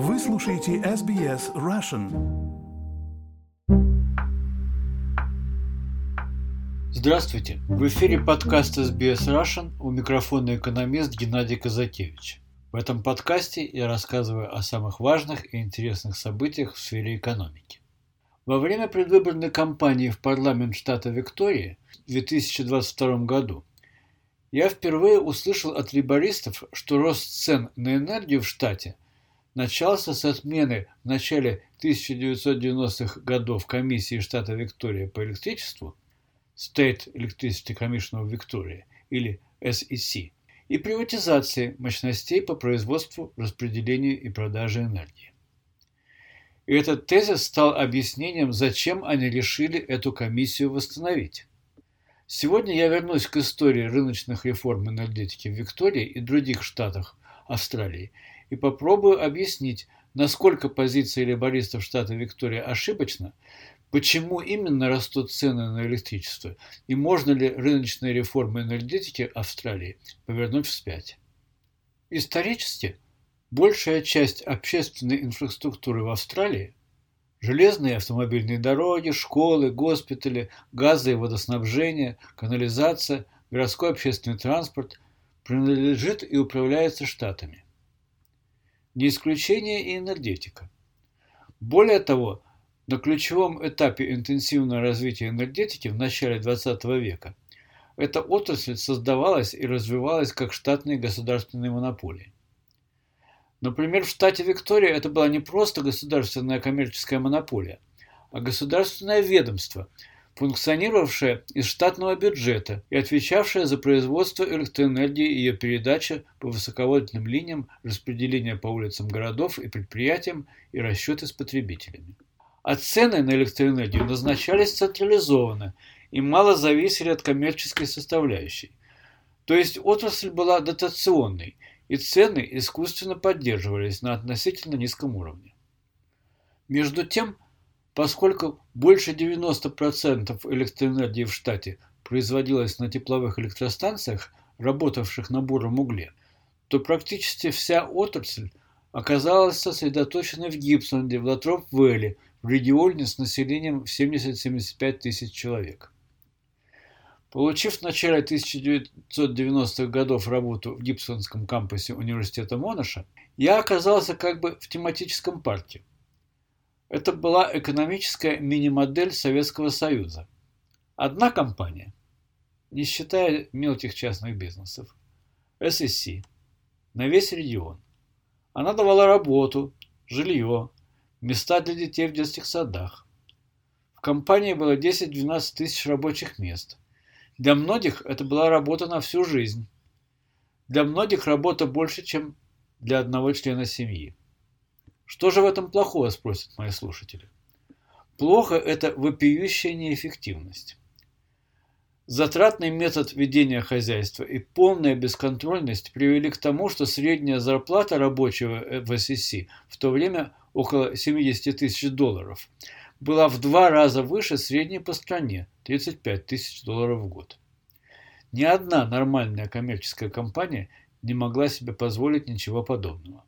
Вы слушаете SBS Russian. Здравствуйте! В эфире подкаст SBS Russian у микрофона экономист Геннадий Казакевич. В этом подкасте я рассказываю о самых важных и интересных событиях в сфере экономики. Во время предвыборной кампании в парламент штата Виктория в 2022 году я впервые услышал от либористов, что рост цен на энергию в штате – начался с отмены в начале 1990-х годов комиссии штата Виктория по электричеству State Electricity Commission of Victoria или SEC и приватизации мощностей по производству, распределению и продаже энергии. И этот тезис стал объяснением, зачем они решили эту комиссию восстановить. Сегодня я вернусь к истории рыночных реформ энергетики в Виктории и других штатах Австралии и попробую объяснить, насколько позиция лейбористов штата Виктория ошибочна, почему именно растут цены на электричество и можно ли рыночные реформы энергетики Австралии повернуть вспять. Исторически большая часть общественной инфраструктуры в Австралии Железные автомобильные дороги, школы, госпитали, газы и водоснабжение, канализация, городской общественный транспорт принадлежит и управляется штатами. Не исключение и энергетика. Более того, на ключевом этапе интенсивного развития энергетики в начале XX века эта отрасль создавалась и развивалась как штатные государственные монополии. Например, в штате Виктория это была не просто государственная коммерческая монополия, а государственное ведомство – функционировавшая из штатного бюджета и отвечавшая за производство электроэнергии и ее передачу по высоковольтным линиям, распределение по улицам городов и предприятиям и расчеты с потребителями. А цены на электроэнергию назначались централизованно и мало зависели от коммерческой составляющей. То есть отрасль была дотационной, и цены искусственно поддерживались на относительно низком уровне. Между тем, Поскольку больше 90% электроэнергии в штате производилось на тепловых электростанциях, работавших на буром угле, то практически вся отрасль оказалась сосредоточена в Гибсонде, в Латроп-Вэлли, в регионе с населением в 70-75 тысяч человек. Получив в начале 1990-х годов работу в Гибсонском кампусе университета Монаша, я оказался как бы в тематическом парке. Это была экономическая мини-модель Советского Союза. Одна компания, не считая мелких частных бизнесов, ССС, на весь регион. Она давала работу, жилье, места для детей в детских садах. В компании было 10-12 тысяч рабочих мест. Для многих это была работа на всю жизнь. Для многих работа больше, чем для одного члена семьи. Что же в этом плохого, спросят мои слушатели. Плохо – это вопиющая неэффективность. Затратный метод ведения хозяйства и полная бесконтрольность привели к тому, что средняя зарплата рабочего в ССС в то время около 70 тысяч долларов была в два раза выше средней по стране – 35 тысяч долларов в год. Ни одна нормальная коммерческая компания не могла себе позволить ничего подобного.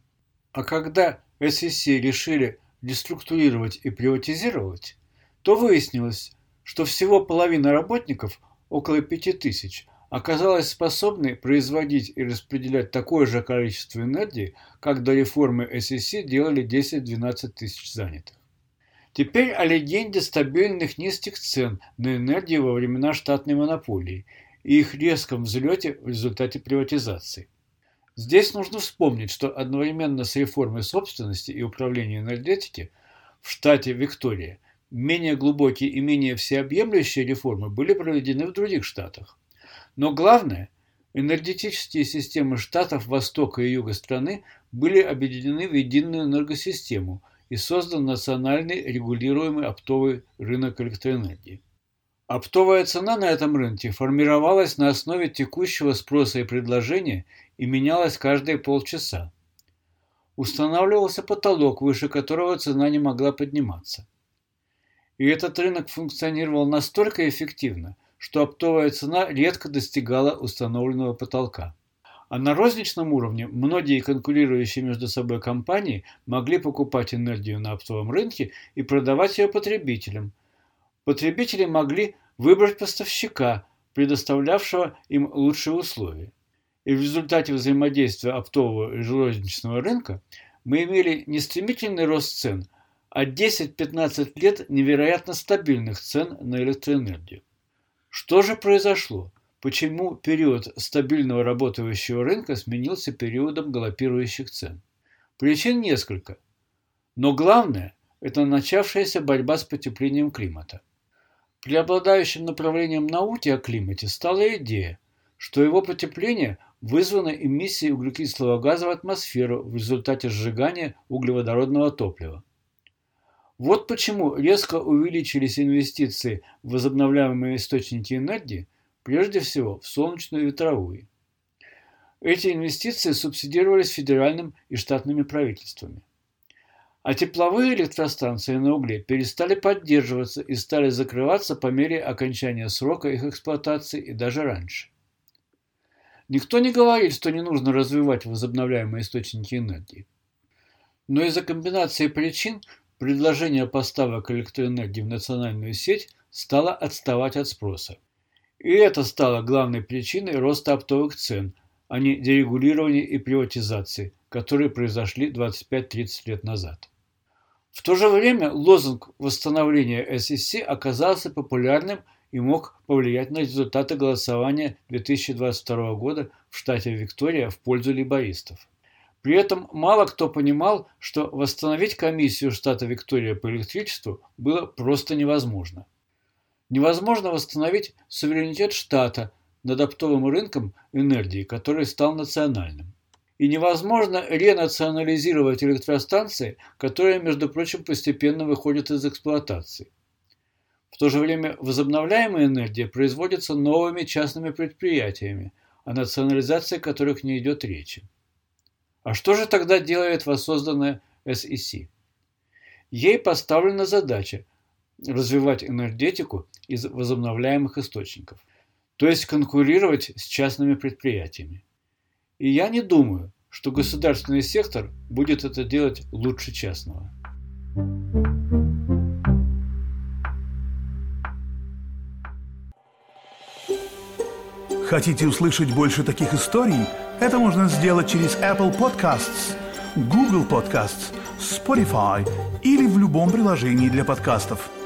А когда ССС решили деструктурировать и приватизировать, то выяснилось, что всего половина работников, около 5000, оказалась способной производить и распределять такое же количество энергии, как до реформы ССС делали 10-12 тысяч занятых. Теперь о легенде стабильных низких цен на энергию во времена штатной монополии и их резком взлете в результате приватизации – Здесь нужно вспомнить, что одновременно с реформой собственности и управления энергетики в штате Виктория менее глубокие и менее всеобъемлющие реформы были проведены в других штатах. Но главное, энергетические системы штатов Востока и Юга страны были объединены в единую энергосистему и создан национальный регулируемый оптовый рынок электроэнергии. Оптовая цена на этом рынке формировалась на основе текущего спроса и предложения и менялась каждые полчаса. Устанавливался потолок, выше которого цена не могла подниматься. И этот рынок функционировал настолько эффективно, что оптовая цена редко достигала установленного потолка. А на розничном уровне многие конкурирующие между собой компании могли покупать энергию на оптовом рынке и продавать ее потребителям. Потребители могли выбрать поставщика, предоставлявшего им лучшие условия. И в результате взаимодействия оптового и розничного рынка мы имели не стремительный рост цен, а 10-15 лет невероятно стабильных цен на электроэнергию. Что же произошло? Почему период стабильного работающего рынка сменился периодом галопирующих цен? Причин несколько. Но главное – это начавшаяся борьба с потеплением климата. Преобладающим направлением науки о климате стала идея, что его потепление вызвано эмиссией углекислого газа в атмосферу в результате сжигания углеводородного топлива. Вот почему резко увеличились инвестиции в возобновляемые источники энергии – прежде всего в солнечную и ветровую. Эти инвестиции субсидировались федеральным и штатными правительствами. А тепловые электростанции на угле перестали поддерживаться и стали закрываться по мере окончания срока их эксплуатации и даже раньше. Никто не говорит, что не нужно развивать возобновляемые источники энергии. Но из-за комбинации причин предложение поставок электроэнергии в национальную сеть стало отставать от спроса. И это стало главной причиной роста оптовых цен, а не дерегулирования и приватизации, которые произошли 25-30 лет назад. В то же время лозунг восстановления ССС оказался популярным и мог повлиять на результаты голосования 2022 года в штате Виктория в пользу либористов. При этом мало кто понимал, что восстановить комиссию штата Виктория по электричеству было просто невозможно. Невозможно восстановить суверенитет штата над оптовым рынком энергии, который стал национальным. И невозможно ренационализировать электростанции, которые, между прочим, постепенно выходят из эксплуатации. В то же время возобновляемая энергия производится новыми частными предприятиями, о национализации которых не идет речи. А что же тогда делает воссозданная СИС? Ей поставлена задача развивать энергетику из возобновляемых источников, то есть конкурировать с частными предприятиями. И я не думаю, что государственный сектор будет это делать лучше частного. Хотите услышать больше таких историй? Это можно сделать через Apple Podcasts, Google Podcasts, Spotify или в любом приложении для подкастов –